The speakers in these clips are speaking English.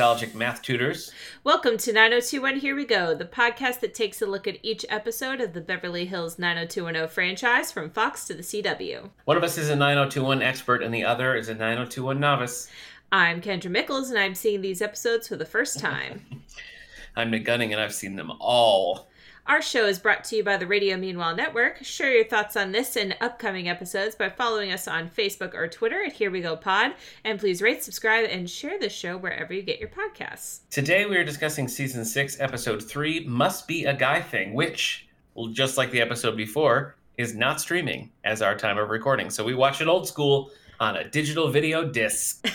nostalgic math tutors. Welcome to 90210 Here We Go, the podcast that takes a look at each episode of the Beverly Hills 90210 franchise from Fox to the CW. One of us is a 9021 expert and the other is a 9021 novice. I'm Kendra Mickles, and I'm seeing these episodes for the first time. I'm Nick Gunning and I've seen them all. Our show is brought to you by the Radio Meanwhile Network. Share your thoughts on this and upcoming episodes by following us on Facebook or Twitter at Here We Go Pod. And please rate, subscribe, and share the show wherever you get your podcasts. Today we are discussing season 6, episode 3, Must Be a Guy Thing, which, just like the episode before, is not streaming as our time of recording. So we watch it old school on a digital video disc.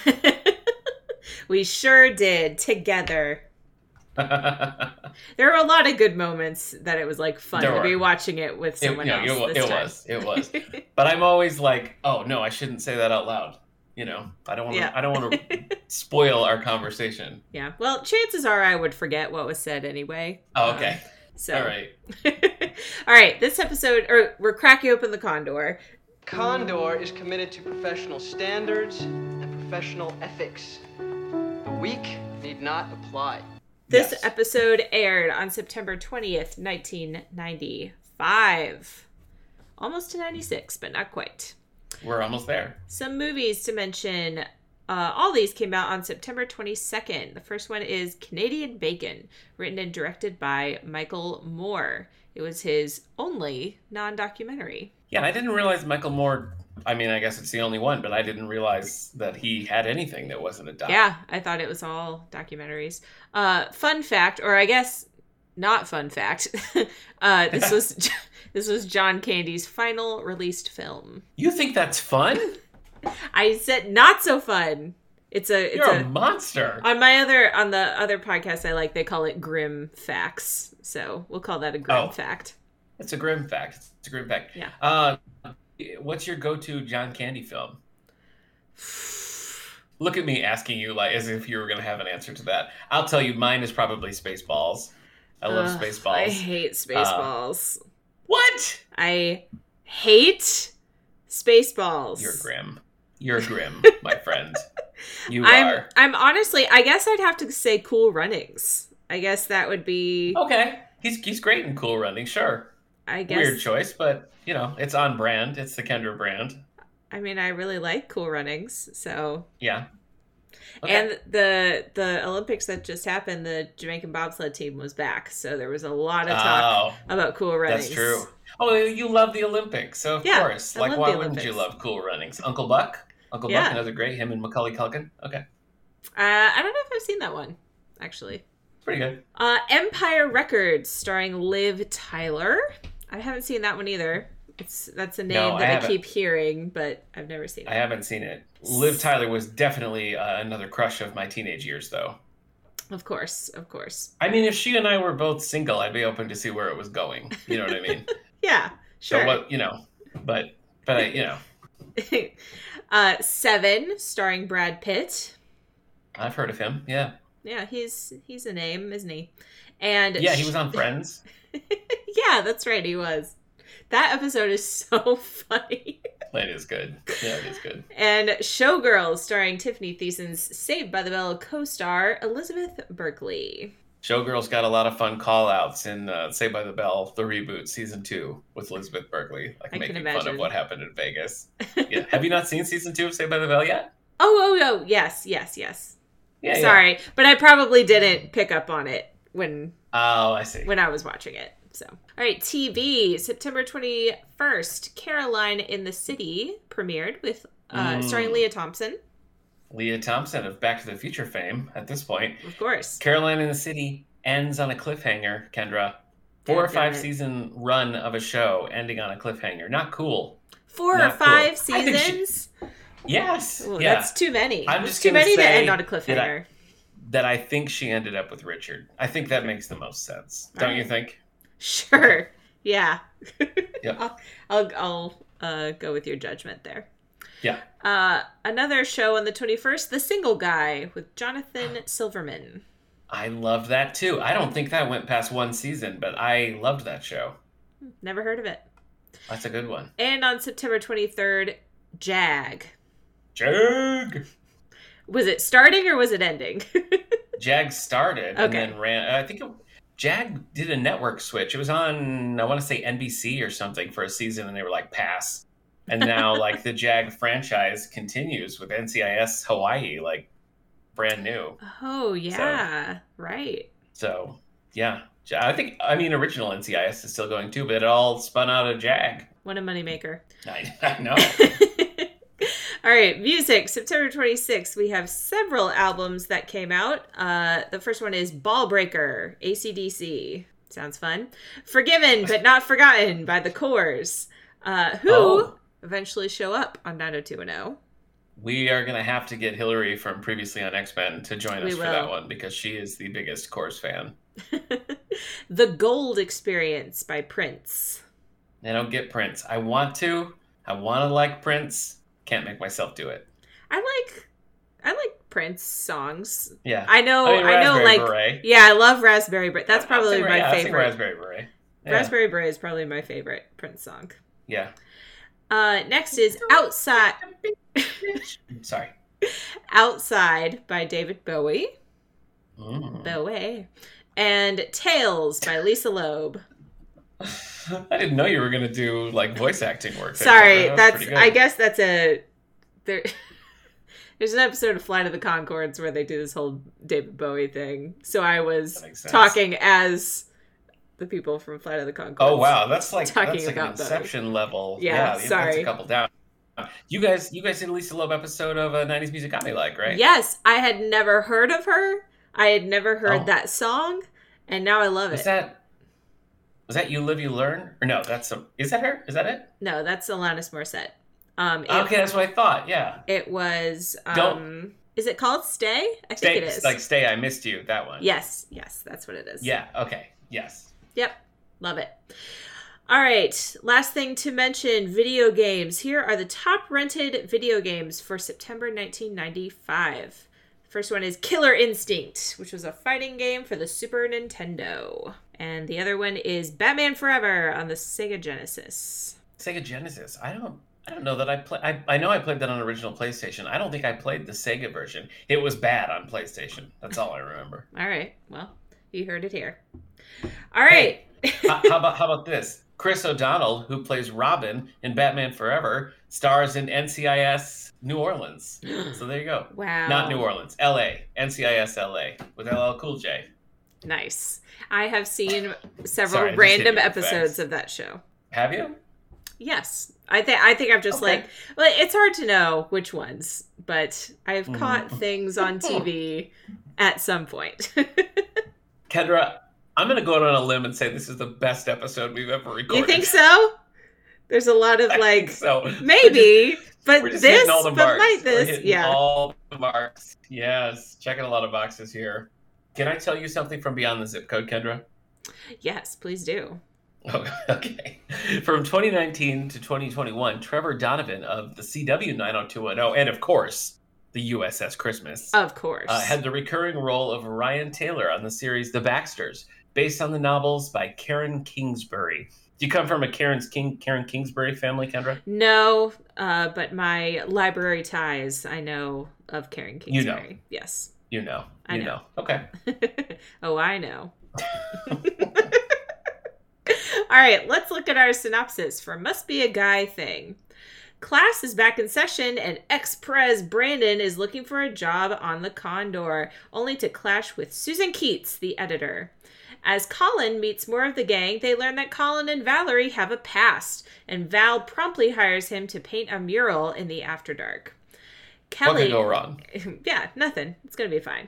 we sure did together. there were a lot of good moments that it was like fun There to be watching it with It, someone no, else. it, this it time. was. It was. But I'm always like, oh no, I shouldn't say that out loud. You know, I don't want to. Yeah. I don't want to spoil our conversation. yeah. Well, chances are I would forget what was said anyway. Oh, Uh, okay. so All right. All right, this episode, or we're cracking open the condor. Condor is committed to professional standards and professional ethics. The weak need not apply. This Yes. episode aired on September 20th, 1995. Almost to 96, but not quite. We're almost there. Some movies to mention. Uh, all these came out on September 22nd. The first one is Canadian Bacon, written and directed by Michael Moore. It was his only non documentary. Yeah, I didn't realize Michael Moore. I mean, I guess it's the only one, but I didn't realize that he had anything that wasn't a doc. Yeah, I thought it was all documentaries. Uh, fun fact, or I guess not fun fact, uh, this was this was John Candy's final released film. You think that's fun? I said not so fun. It's a it's You're a a monster. on my other on the other podcast I like they call it grim facts. So we'll call that a grim Oh. fact. It's a grim fact. It's a grim fact. Yeah. Uh, what's your go-to John Candy film? Look at me asking you like as if you were going to have an answer to that. I'll tell you, mine is probably Spaceballs. I love Ugh, Spaceballs. I hate uh, Spaceballs. what? I hate Spaceballs. You're grim. You're grim, my friend. You I'm are. I'm honestly I guess I'd have to say Cool Runnings. I guess that would be Okay. He's he's great in Cool Running, sure. I guess Weird choice, but you know, it's on brand. It's the Kendra brand. I mean I really like Cool Runnings. So Yeah. Okay. and the the Olympics that just happened, the Jamaican bobsled team was back. So there was a lot of talk oh, about Cool Runnings. that's true. Oh, you love the Olympics, so of Yeah, course. I Like, why wouldn't you love Cool Runnings? Uncle Buck, Uncle Yeah. Buck, another great. Him and Macaulay Culkin. Okay, Uh, I don't know if I've seen that one actually. pretty good. Uh, Empire Records, starring Liv Tyler. I haven't seen that one either. It's that's a name No, that I, haven't. keep hearing, but I've never seen it. I haven't seen it. Liv Tyler was definitely uh, another crush of my teenage years, though. Of course, of course. I mean, if she and I were both single, I'd be open to see where it was going. You know what I mean? Yeah, sure. So what, you know, but but I, you know, uh, Seven, starring Brad Pitt. I've heard of him. Yeah, Yeah, he's he's a name, isn't he? And yeah, he was on Friends. yeah, that's right, he was. That episode is so funny. That is good. Yeah, it is good. And Showgirls, starring Tiffani Thiessen's Saved by the Bell co-star Elizabeth Berkley. Showgirls got a lot of fun call outs in uh, Saved by the Bell, the reboot, season two, with Elizabeth Berkley, like I can making fun of what happened in Vegas. Yeah. Have you not seen season two of Saved by the Bell yet? Oh, oh, oh, yes, yes, yes. Yeah. yeah. Sorry, but I probably didn't pick up on it when Oh, I see. when I was watching it. So, all right, TV September twenty first. Caroline in the City premiered with uh, Mm. starring Lea Thompson, Lea Thompson of Back to the Future fame at this point. of course. Caroline in the City ends on a cliffhanger, Kendra. Four or five it. season run of a show ending on a cliffhanger. Not cool. Four or Not cool. five I think she- seasons. Yes. Ooh, yeah. That's too many. I'm just too many to end on a that I- cliffhanger. that I think she ended up with Richard. I think that makes the most sense. Don't you think? Sure. Yeah. Yep. I'll I'll, I'll uh, go with your judgment there. Yeah. Uh, another show on the 21st, The Single Guy with Jonathan Silverman. I loved that too. I don't think that went past one season, but I loved that show. Never heard of it. That's a good one. And on September 23rd, Jag. Jag. Was it starting or was it ending? Jag started and then ran. I think it, Jag did a network switch. It was on, I want to say NBC or something for a season, and they were like, pass. And now, like, the Jag franchise continues with NCIS Hawaii, like, brand new. Oh yeah, right. So, yeah. I think, I mean, original NCIS is still going too, but it all spun out of Jag. What a moneymaker. I, I know. All right, music. September 26th, we have several albums that came out. Uh, the first one is Ballbreaker, ACDC. Sounds fun. Forgiven but Not Forgotten by the Corrs, uh, who Oh. eventually show up on 90210. we are going to have to get Hillary from previously on X Men to join We us for that one because she is the biggest Corrs fan. the Gold Experience by Prince. I don't get Prince. I want to. I want to like Prince. Can't make myself do it. I like I like Prince songs. Yeah. I know I mean, I, know like Beret. yeah, I love Raspberry Beret. That's probably my yeah, favorite. Raspberry Beret. Yeah. Raspberry Beret is probably my favorite Prince song. Yeah. Uh, next is Outside Sorry. Outside by David Bowie. Mm. Bowie. And Tales by Lisa Loeb. I didn't know you were gonna do like voice acting work. Sorry, That that's. I guess that's a there There's an episode of Flight of the Conchords where they do this whole David Bowie thing. So I was That makes sense. talking as the people from Flight of the Conchords. Oh wow, that's like Talking that's like about Bowie. Level. Yeah, that's sorry. a couple down. You guys, you guys did at least a Lisa Loeb episode of a '90s music got me like, right? Yes, I had never heard of her. I had never heard Oh. that song, and now I love Was it. that was that you live you learn or no? That's some. Is that her? Is that it? No, that's Alanis Morissette. Um, it, Okay, that's what I thought. Yeah. it was. Um, Don't- Is it called Stay? I Stay, think it is. like stay. I missed you. That one. yes, yes, that's what it is. Yeah. Okay. Yes. Yep. Love it. All right. Last thing to mention video games. Here are the top rented video games for September 1995. First one is Killer Instinct, which was a fighting game for the Super Nintendo. And the other one is Batman Forever on the Sega Genesis. Sega Genesis. I don't. I don't know that I play. I, I know I played that on original PlayStation. I don't think I played the Sega version. It was bad on PlayStation. That's all I remember. All right. Well, you heard it here. All right. how, how about how about this? Chris O'Donnell, who plays Robin in Batman Forever, stars in NCIS New Orleans. So there you go. wow. Not New Orleans, L.A. NCIS L.A. with LL Cool J. Nice. I have seen several Sorry, I just hit random episodes of that show. Have you? Yes, I think I think I'm just Okay. like, well, it's hard to know which ones, but I've Mhm. caught things on TV at some point. Kendra, I'm going to go out on a limb and say this is the best episode we've ever recorded. you think so? There's a lot of like so. maybe, but just this, all the but marks. this, yeah. all the marks. Yes, checking a lot of boxes here. Can I tell you something from beyond the zip code, Kendra? Yes, please do. Oh, okay. From 2019 to 2021, Trevor Donovan of the CW 90210, and of course, the USS Christmas, Of course. uh, had the recurring role of Ryan Taylor on the series The Baxters, based on the novels by Karen Kingsbury. Do you come from a Karen's King, Karen Kingsbury family, Kendra? no, uh, but my library ties, I know of Karen You know. Kingsbury. Yes. You know. I You know. know. Okay. oh, I know. All right, let's look at our synopsis for Must Be a Guy Thing. Class is back in session, and ex Prez Brandon is looking for a job on the Condor, only to clash with Susan Keats, the editor. As Colin meets more of the gang, they learn that Colin and Valerie have a past, and Val promptly hires him to paint a mural in the After Dark. What Kelly, could go wrong? yeah, nothing. It's going to be fine.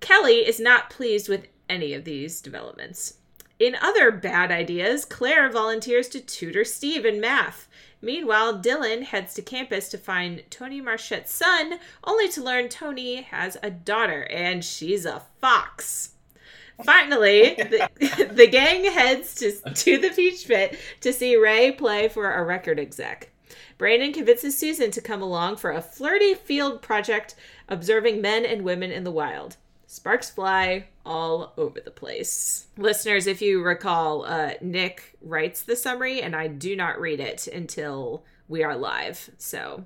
Kelly is not pleased with any of these developments. In other bad ideas, Claire volunteers to tutor Steve in math. Meanwhile, Dylan heads to campus to find Tony Marchette's son, only to learn Tony has a daughter and she's a fox. Finally, the, the gang heads to, to the Peach Pit to see Ray play for a record exec. Brandon convinces Susan to come along for a flirty field project observing men and women in the wild. Sparks fly all over the place. Listeners, if you recall, uh, Nick writes the summary, and I do not read it until we are live. So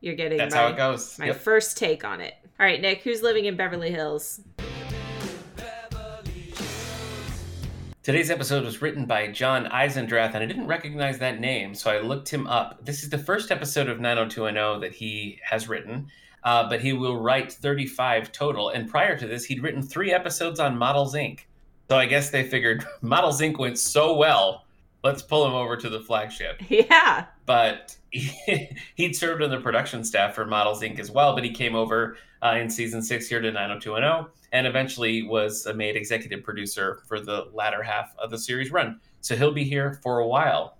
you're getting That's my, how it goes. my Yep. first take on it. All right, Nick, who's living in Beverly Hills? Today's episode was written by John Eisendrath, and I didn't recognize that name, so I looked him up. This is the first episode of 90210 that he has written, uh, but he will write 35 total. And prior to this, he'd written three episodes on Models Inc. So I guess they figured Models Inc. went so well, let's pull him over to the flagship. Yeah. But he, he'd served on the production staff for Models Inc. as well, but he came over uh, in season six here to 90210 and eventually was made executive producer for the latter half of the series run. So he'll be here for a while.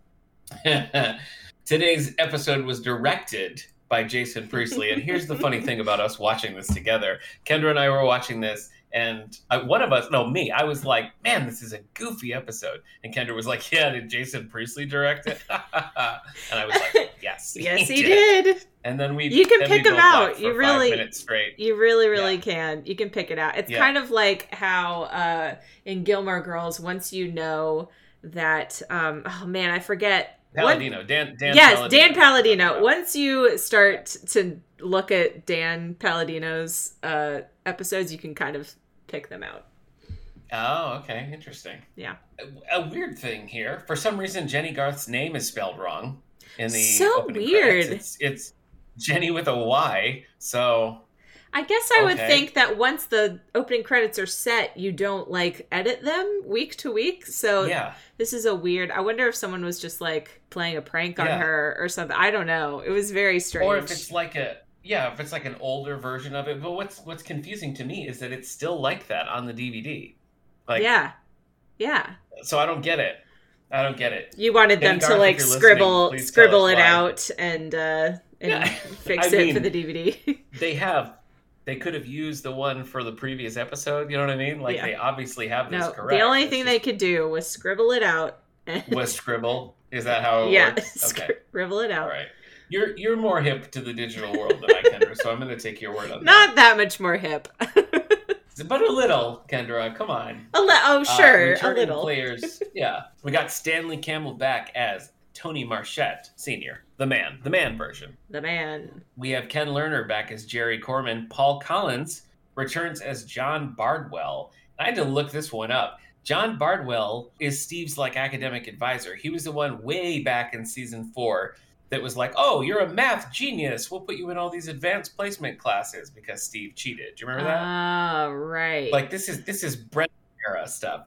Today's episode was directed by Jason Priestley. And here's the funny thing about us watching this together Kendra and I were watching this, and I, one of us, no, me, I was like, man, this is a goofy episode. And Kendra was like, yeah, did Jason Priestley direct it? and I was like, yes. Yes, he, did. did. And then we you can pick him out. You really- straight. You really, really Yeah. can. You can pick it out. It's Yeah. kind of like how uh, in Gilmore Girls, once you know that, um, oh man, I forget. Palladino, Dan, Dan yes, Palladino. Dan Palladino. Once you start to look at Dan Palladino's uh, episodes, you can kind of pick them out. Oh, okay, interesting. Yeah. A, a weird thing here. For some reason, Jennie Garth's name is spelled wrong in the So weird. It's, it's Jenny with a Y. So I guess I would think that once the opening credits are set, you don't like edit them week to week. So yeah, this is a weird. I wonder if someone was just like playing a prank on Yeah. her or something. I don't know. It was very strange. or if it's like a yeah, if it's like an older version of it. But what's what's confusing to me is that it's still like that on the DVD. Like, yeah, yeah. so I don't get it. I don't get it. You wanted them Danny to like if you're listening, scribble scribble it why. out and uh and Yeah. fix I it for the DVD. They have. They could have used the one for the previous episode. You know what I mean? Like Yeah. they obviously have this no, correct. the only It's thing just- they could do was scribble it out. and- was scribble. Is that how it yeah, works? Okay. scribble it out. All right. You're you're more hip to the digital world than I, Kendra, so I'm going to take your word on that. Not that much more hip. But a little, Kendra. Come on. a li- oh, Uh, sure, a returning little. players. Yeah, we got Stanley Kamel back as Tony Marchette Senior, the man, the man version. The man. We have Ken Lerner back as Jerry Corman. Paul Collins returns as John Bardwell. I had to look this one up. John Bardwell is Steve's like academic advisor. He was the one way back in season four that was like, "Oh, you're a math genius. We'll put you in all these advanced placement classes because Steve cheated." Do you remember that? Ah, right. like this is this is Brent era stuff.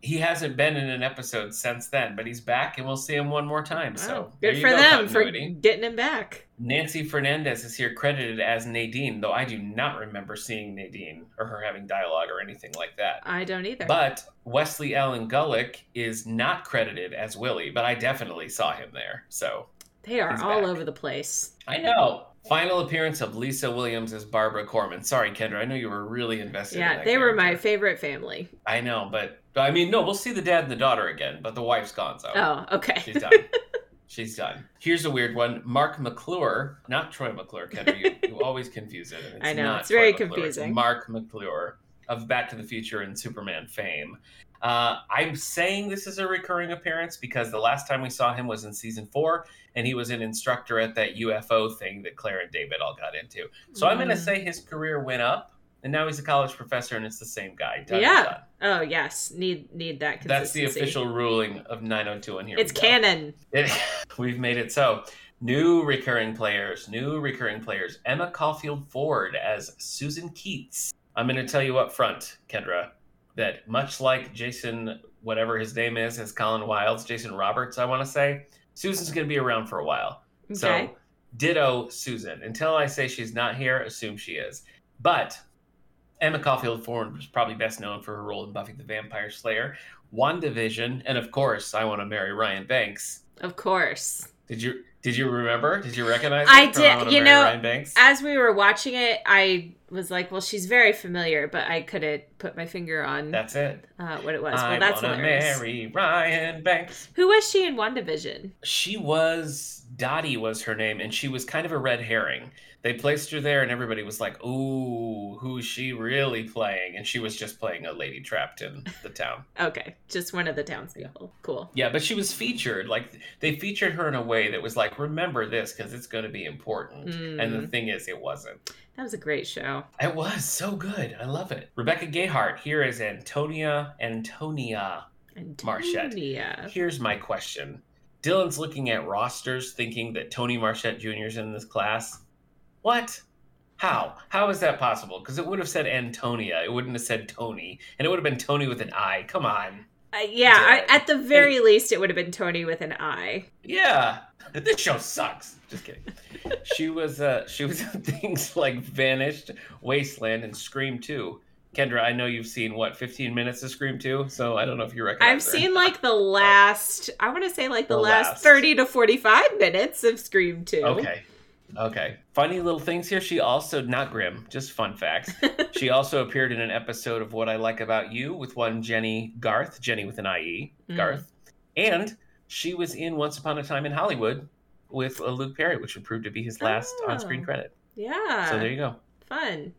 He hasn't been in an episode since then, but he's back, and we'll see him one more time. Wow, So good for go, them for getting him back. Nancy Fernandez is here credited as Nadine, though I do not remember seeing Nadine or her having dialogue or anything like that. I don't either. But Wesley Allen Gullick is not credited as Willie, but I definitely saw him there. So they are he's all back. over the place. I know. Final appearance of Lisa Williams as Barbara Corman. Sorry, Kendra, I know you were really invested. in Yeah, that they were my favorite family. I know, but I mean, no, we'll see the dad and the daughter again, but the wife's gone, so Oh, okay. she's done. She's done. Here's a weird one. Marc McClure, not Troy McClure, Kendra. You, you always confuse it. It's I know, it's very Troy McClure, it's confusing. Marc McClure of Back to the Future and Superman fame. Uh, I'm saying this is a recurring appearance because the last time we saw him was in season four, and he was an instructor at that UFO thing that Claire and David all got into. So I'm going to Mm. say his career went up, and now he's a college professor, and it's the same guy. Yeah. Oh yes, need need that because That's the official ruling of 902, and here It's canon. It, we've made it so. New recurring players, new recurring players. Emma Caulfield Ford as Susan Keats. I'm going to tell you up front, Kendra, that much like Jason, whatever his name is, as Colin Wilds, Jason Roberts, I want to say, Susan's going to be around for a while. Okay. So, ditto Susan. Until I say she's not here, assume she is. But Emma Caulfield Ford was probably best known for her role in Buffy the Vampire Slayer, WandaVision, and of course, I Want to Marry Ryan Banks. of course. Did you did you remember? Did you recognize? I did- you know, Ryan Banks. As we were watching it, I was like, "Well, she's very familiar," but I couldn't put my finger on That's it. uh, what it was. I well, that's wanna hilarious. marry Ryan Banks. Who was she in WandaVision? She was Dottie was her name, and she was kind of a red herring. They placed her there, and everybody was like, "Ooh, who's she really playing?" And she was just playing a lady trapped in the town. Okay, just one of the townspeople. Cool. Yeah, but she was featured. Like they featured her in a way that was like, "Remember this because it's going to be important." And the Mm. thing is, it wasn't. That was a great show. It was so good. I love it. Rebecca Gayhart here is Antonia Antonia. Marchette. Antonia. Here's my question. Dylan's looking at rosters thinking that Tony Marchette Jr. is in this class. What? How? How is that possible? Because it would have said Antonia. It wouldn't have said Tony. And it would have been Tony with an I. Come on. Uh, yeah, I, at the very least, it would have been Tony with an I. Yeah. This show sucks. Just kidding. she was uh she was in things like Vanished, Wasteland, and Scream 2. Kendra, I know you've seen what, 15 minutes of Scream 2? So I don't know if you recognize I've seen like the last, I want to say like the, The last, last. 30 to 45 minutes of Scream 2. Okay. Okay. Funny little things here. She also, not grim, just fun facts. she also appeared in an episode of What I Like About You with one Jennie Garth, Jennie with an IE, Mm. Garth. And she was in Once Upon a Time in Hollywood with uh, Luke Perry, which would prove to be his last Oh. on screen credit. Yeah. So there you go. Fun.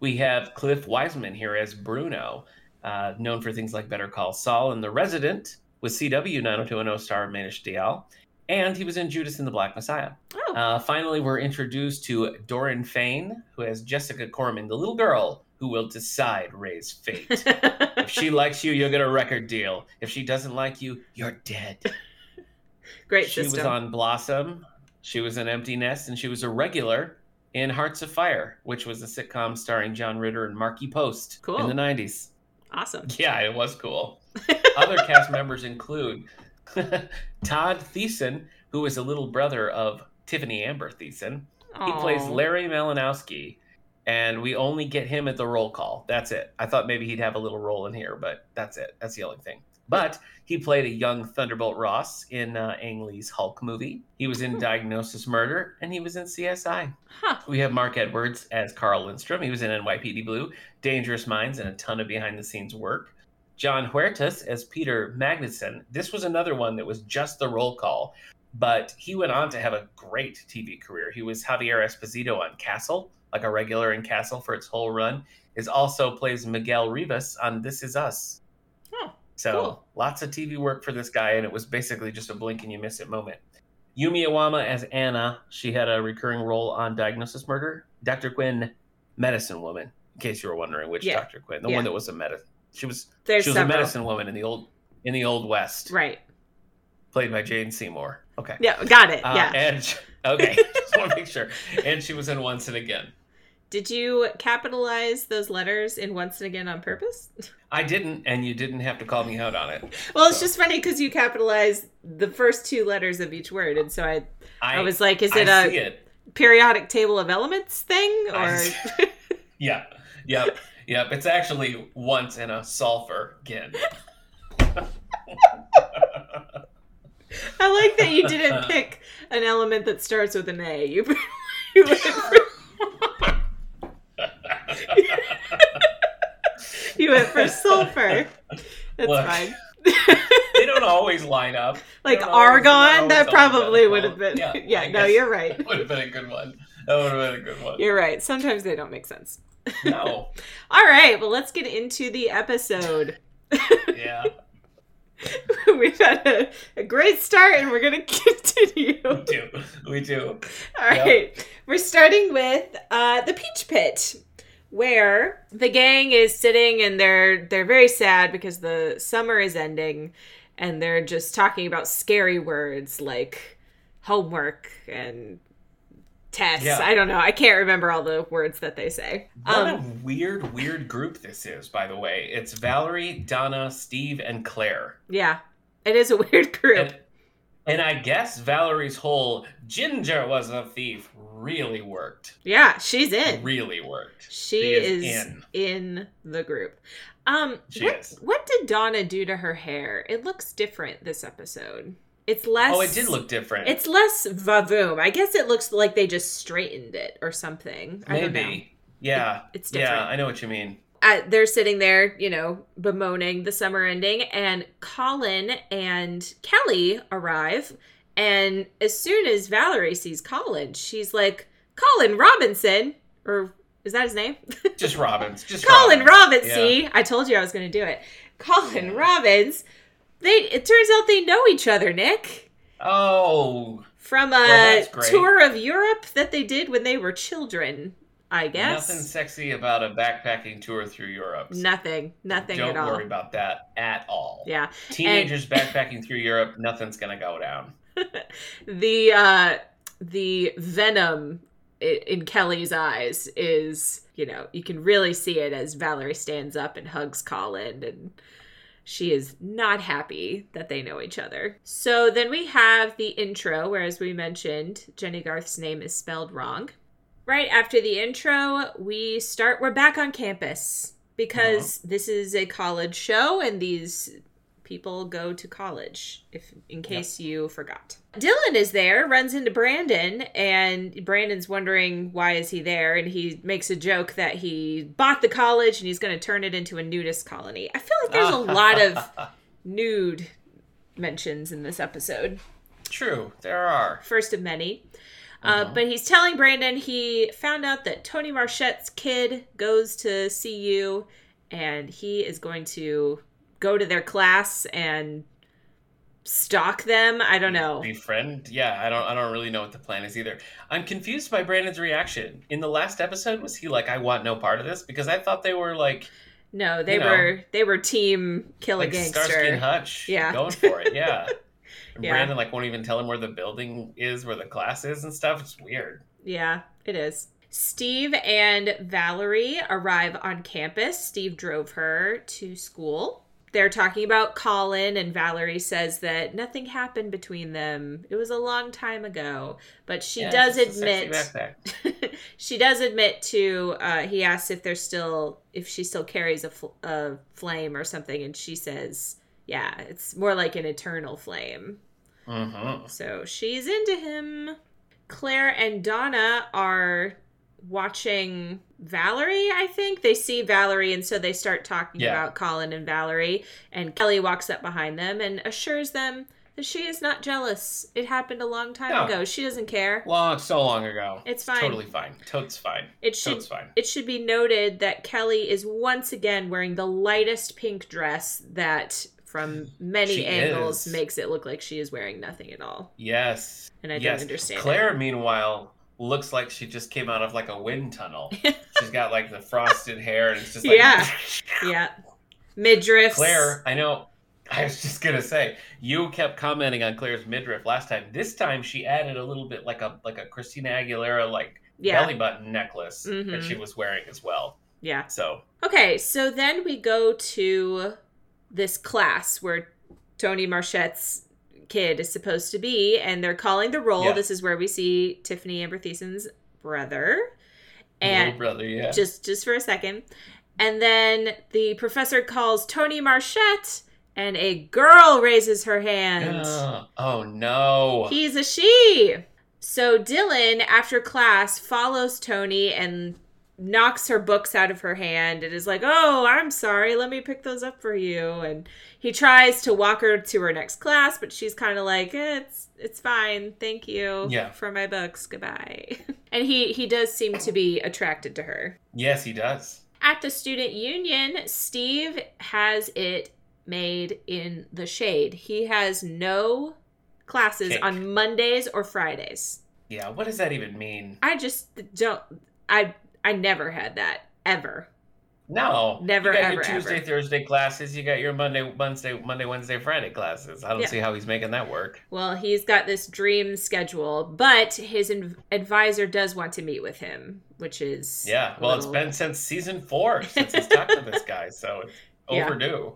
We have Cliff Wiseman here as Bruno, uh, known for things like Better Call Saul and The Resident with CW 90210 star Manish Dayal. And he was in Judas and the Black Messiah. Oh. Uh, finally, we're introduced to Doran Fane, who has Jessica Corman, the little girl who will decide Ray's fate. if she likes you, you'll get a record deal. If she doesn't like you, you're dead. Great she system. was on Blossom, she was an Empty Nest, and she was a regular in Hearts Afire, which was a sitcom starring John Ritter and Markie Post Cool. in the 90s. awesome. Yeah, it was cool. Other cast members include Todd Thiessen, who is a little brother of Tiffani Amber Thiessen. He plays Larry Malinowski, and we only get him at the roll call. That's it. I thought maybe he'd have a little role in here, but that's it. That's the only thing. But he played a young Thunderbolt Ross in uh, Ang Lee's Hulk movie. He was in Hmm. Diagnosis Murder, and he was in CSI. Huh. We have Mark Edwards as Carl Lindstrom. He was in NYPD Blue, Dangerous Minds, and a ton of behind the scenes work. Jon Huertas as Peter Magnuson. This was another one that was just the roll call, but he went on to have a great TV career. He was Javier Esposito on Castle, like a regular in Castle for its whole run. Is also plays Miguel Rivas on This Is Us. Oh, So cool. lots of TV work for this guy, and it was basically just a blink and you miss it moment. Yumi Awama as Anna. She had a recurring role on Diagnosis Murder. Dr. Quinn, Medicine Woman. In case you were wondering which Yeah. Dr. Quinn, the Yeah. one that was a medicine. She was There's she was several. a medicine woman in the old in the old West, Right. played by Jane Seymour. Okay. Yeah, got it. Uh, yeah. And she- okay, just want to make sure. And she was in Once and Again. Did you capitalize those letters in once and again on purpose? I didn't, and you didn't have to call me out on it. Well, it's So- just funny because you capitalized the first two letters of each word, and so I, I, I, was like, is it see a it. periodic table of elements thing, or I see- Yeah. Yep. It's actually once in a sulfur gin. I like that you didn't pick an element that starts with an A. You, you went for, you went for sulfur. That's Look. fine. they don't always line up. like argon, that probably would have been. Yeah, Yeah, no, you're right. Would have been a good one. That would have been a good one. You're right. Sometimes they don't make sense. No. All right, well, let's get into the episode. Yeah. We've had a, a great start and we're going to continue. We do. We do. All right. We're starting with uh, the Peach Pit, where the gang is sitting and they're they're very sad because the summer is ending, and they're just talking about scary words like homework and tests. Yeah. I don't know. I can't remember all the words that they say. What Um, a weird, weird group this is, by the way. It's Valerie, Donna, Steve, and Claire. yeah, it is a weird group. And, and I guess Valerie's whole Ginger was a thief really worked. yeah, she's in. Really worked. She, She is, is in. in the group. Um, She what, is. what did Donna do to her hair? It looks different this episode. It's less. Oh, it did look different. It's less vavoom. I guess it looks like they just straightened it or something. I. Maybe. Yeah. It's different. Yeah. I know what you mean. Uh, they're sitting there, you know, bemoaning the summer ending, and Colin and Kelly arrive. And as soon as Valerie sees Colin, she's like, "Colin Robinson," or is that his name? Just Robbins. Just Colin Robbins. Yeah. See, I told you I was going to do it. Colin Robbins. They. It turns out they know each other, Nick, Oh, from a Well, tour of Europe that they did when they were children. I guess. Nothing sexy about a backpacking tour through Europe. Nothing. Nothing Don't at all. worry about that at all. Yeah. Teenagers backpacking through Europe, nothing's gonna go down. the uh the venom in Kelly's eyes is, you know, you can really see it as Valerie stands up and hugs Colin and she is not happy that they know each other. So then we have the intro, where as we mentioned, Jennie Garth's name is spelled wrong. Right after the intro, we start, we're back on campus because uh-huh. this is a college show and these people go to college, if in case you forgot. Dylan is there, runs into Brandon, and Brandon's wondering why is he there, and he makes a joke that he bought the college and he's going to turn it into a nudist colony. I feel like there's a lot of nude mentions in this episode True, there are. first of many. Uh, Uh-huh. but he's telling Brandon he found out that Tony Marchette's kid goes to CU and he is going to go to their class and stalk them. I don't know. Befriend? Yeah, I don't I don't really know what the plan is either. I'm confused by Brandon's reaction. In the last episode, was he like, I want no part of this? Because I thought they were like No, they You know. were they were team kill a gangster. Starsky and Hutch Yeah. going for it, yeah. And Yeah. Brandon like won't even tell him where the building is, where the class is and stuff. It's weird. Yeah, it is. Steve and Valerie arrive on campus. Steve drove her to school. They're talking about Colin, and Valerie says that nothing happened between them. It was a long time ago. But she Yeah, does just a sexy admit she does admit to uh, he asks if there's still if she still carries a, fl- a flame or something and she says yeah it's more like an eternal flame Mm-hmm. so she's into him claire and donna are watching valerie i think they see valerie and so they start talking Yeah. about colin and valerie and kelly walks up behind them and assures them that she is not jealous it happened a long time No. ago she doesn't care Long, so long ago. It's fine. Totally fine. Totes fine. it should Totes fine. It should be noted that Kelly is once again wearing the lightest pink dress that, from many She angles, is. makes it look like she is wearing nothing at all. Yes. And I yes. don't understand. it. Claire, meanwhile, looks like she just came out of like a wind tunnel. She's got like the frosted hair and it's just like Yeah. Yeah. midriff. Claire, I know. I was just gonna say, you kept commenting on Claire's midriff last time. This time, she added a little bit like a like a Christina Aguilera like Yeah. belly button necklace Mhm. that she was wearing as well. Yeah. So Okay, so then we go to this class where Tony Marchette's kid is supposed to be, and they're calling the roll. Yeah. This is where we see Tiffani Amber Thiessen's brother. And little brother, yeah, just just for a second. And then the professor calls Tony Marchette and a girl raises her hand. oh, oh no, He's a she. So Dylan after class follows Tony and knocks her books out of her hand and is like, "Oh, I'm sorry. Let me pick those up for you." And he tries to walk her to her next class, but she's kind of like, eh, "It's it's fine. Thank you Yeah. for my books. Goodbye." and he he does seem to be attracted to her. yes, he does. At the student union, Steve has it made in the shade. He has no classes Cake. on Mondays or Fridays. Yeah, what does that even mean? I just don't I I never had that ever. No, Never, You got ever, your Tuesday, ever. Thursday classes. You got your Monday, Wednesday, Monday, Wednesday, Friday classes. I don't Yeah. see how he's making that work. Well, he's got this dream schedule, but his in- advisor does want to meet with him, which is Yeah, well, it's been since season four since he's talked to this guy, so it's Yeah. overdue.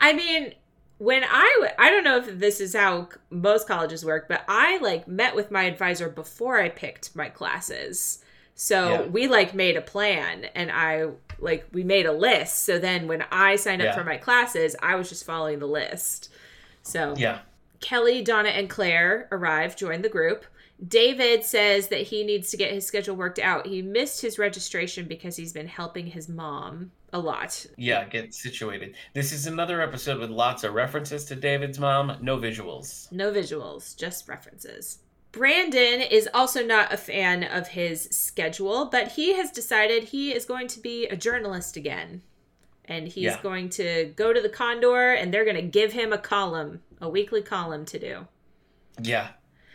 I mean, when I w- I don't know if this is how c- most colleges work, but I like met with my advisor before I picked my classes. So Yeah. we like made a plan and I like we made a list. So then when I signed up Yeah. for my classes, I was just following the list. So Yeah, Kelly, Donna, and Claire arrived, joined the group. David says that he needs to get his schedule worked out. He missed his registration because he's been helping his mom a lot. yeah, get situated. This is another episode with lots of references to David's mom, no visuals. No visuals, just references. Brandon is also not a fan of his schedule, but he has decided he is going to be a journalist again. And he's Yeah. going to go to the Condor and they're going to give him a column, a weekly column to do. Yeah,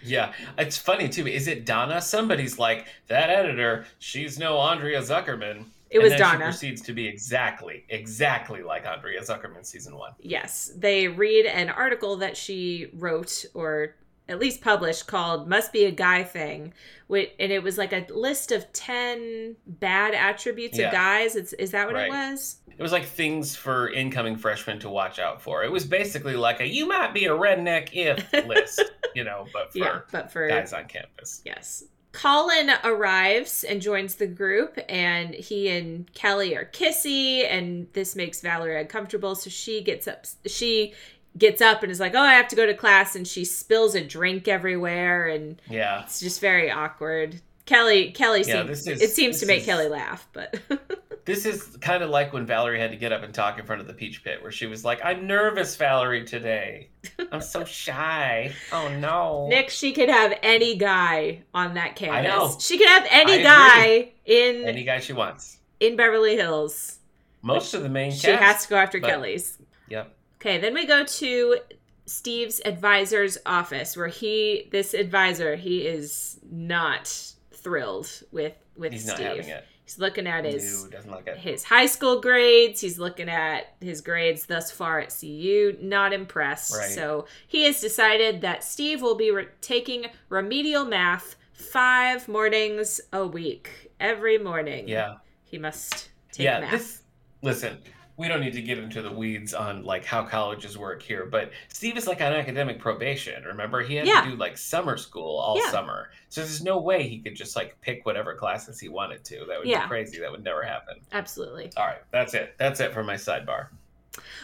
Yeah, it's funny too. Is it Donna? Somebody's like that editor. She's no Andrea Zuckerman. It was and then Donna. She proceeds to be exactly, exactly like Andrea Zuckerman season one. Yes, they read an article that she wrote or at least published called "Must Be a Guy Thing," and it was like a list of ten bad attributes Yeah. of guys. It's is that what Right. it was? It was like things for incoming freshmen to watch out for. It was basically like a "you might be a redneck if" list, you know, but for yeah, but for guys on campus. Yes. Colin arrives and joins the group, and he and Kelly are kissy, and this makes Valerie uncomfortable. So she gets up. She gets up and is like, "Oh, I have to go to class," and she spills a drink everywhere, and Yeah, it's just very awkward. Kelly, Kelly, Yeah, seems, is- it seems to make is- Kelly laugh, but this is kind of like when Valerie had to get up and talk in front of the peach pit, where she was like, "I'm nervous, Valerie, today. I'm so shy. Oh no." Nick, she could have any guy on that campus. know. She could have any I guy in Any guy she wants. in Beverly Hills. Most of the main She cast. has to go after Kelly's. Yep. Okay, then we go to Steve's advisor's office where he this advisor, he is not thrilled with with He's Steve. not having it. He's looking at his No, like his high school grades, he's looking at his grades thus far at CU, not impressed. Right. So, he has decided that Steve will be re- taking remedial math 5 mornings a week. Every morning. Yeah. He must take yeah. math. This. Listen, we don't need to get into the weeds on like how colleges work here, but Steve is like on academic probation. Remember, he had Yeah. to do like summer school all Yeah. summer, so there's no way he could just like pick whatever classes he wanted to. That would Yeah. be crazy. That would never happen. Absolutely. All right, that's it. That's it for my sidebar.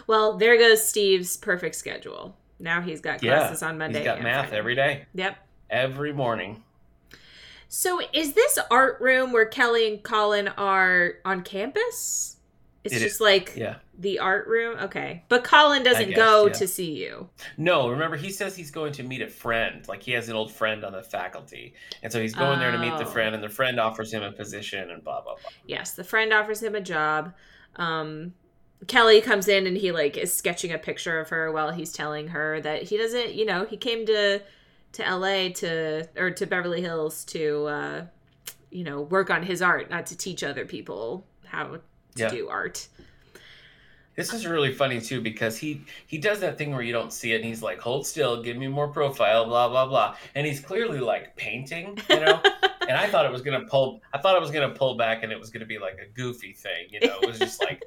Well, there goes Steve's perfect schedule. Now he's got classes on Monday. He's got math Friday. every day, Yep. every morning. So is this art room where Kelly and Colin are on campus? It's It just like Yeah. the art room? Okay. But Colin doesn't guess, go yeah. to see you. No, remember he says he's going to meet a friend. Like he has an old friend on the faculty, and so he's going there to meet the Oh. friend, and the friend offers him a position, and blah blah blah. Yes, the friend offers him a job. Um Kelly comes in and he like is sketching a picture of her while he's telling her that he doesn't, you know, he came to to LA to or to Beverly Hills to uh you know, work on his art, not to teach other people how to Yeah. do art. This is really funny too because he he does that thing where you don't see it, and he's like, "Hold still, give me more profile, blah blah blah," and he's clearly like painting, you know. and I thought it was gonna pull. I thought it was gonna pull back, and it was gonna be like a goofy thing, you know. It was just like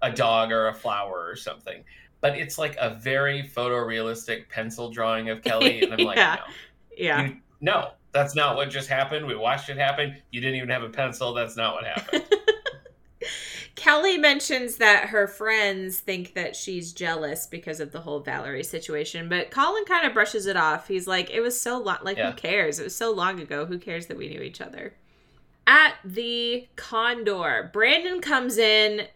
a dog or a flower or something. But it's like a very photorealistic pencil drawing of Kelly, and I'm like, Yeah. no, Yeah. You, no, that's not what just happened. We watched it happen. You didn't even have a pencil. That's not what happened. Kelly mentions that her friends think that she's jealous because of the whole Valerie situation, but Colin kind of brushes it off. He's like, it was so long, like, Yeah. who cares? It was so long ago. Who cares that we knew each other? At the Condor, Brandon comes in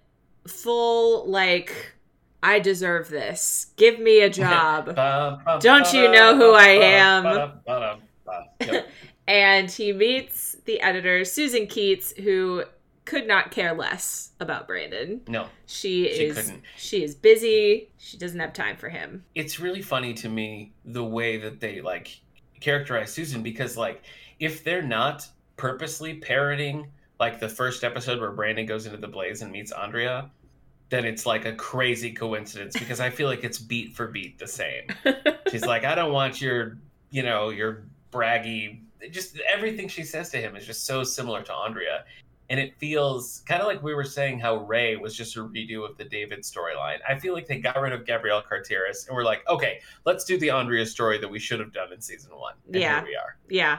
full, like, I deserve this. Give me a job. Don't you know who I am? Yep. and he meets the editor, Susan Keats, who could not care less about Brandon. No, She, She is couldn't. she is busy. She doesn't have time for him. it's really funny to me the way that they like characterize Susan because like if they're not purposely parroting like the first episode where Brandon goes into the blaze and meets Andrea, then it's like a crazy coincidence because I feel like it's beat for beat the same. She's like, I don't want your, you know, your braggy. Just everything she says to him is just so similar to Andrea. And it feels kind of like we were saying how Ray was just a redo of the David storyline. I feel like they got rid of Gabrielle Carteris and we're like, okay, let's do the Andrea story that we should have done in season one. And Yeah. here we are. yeah.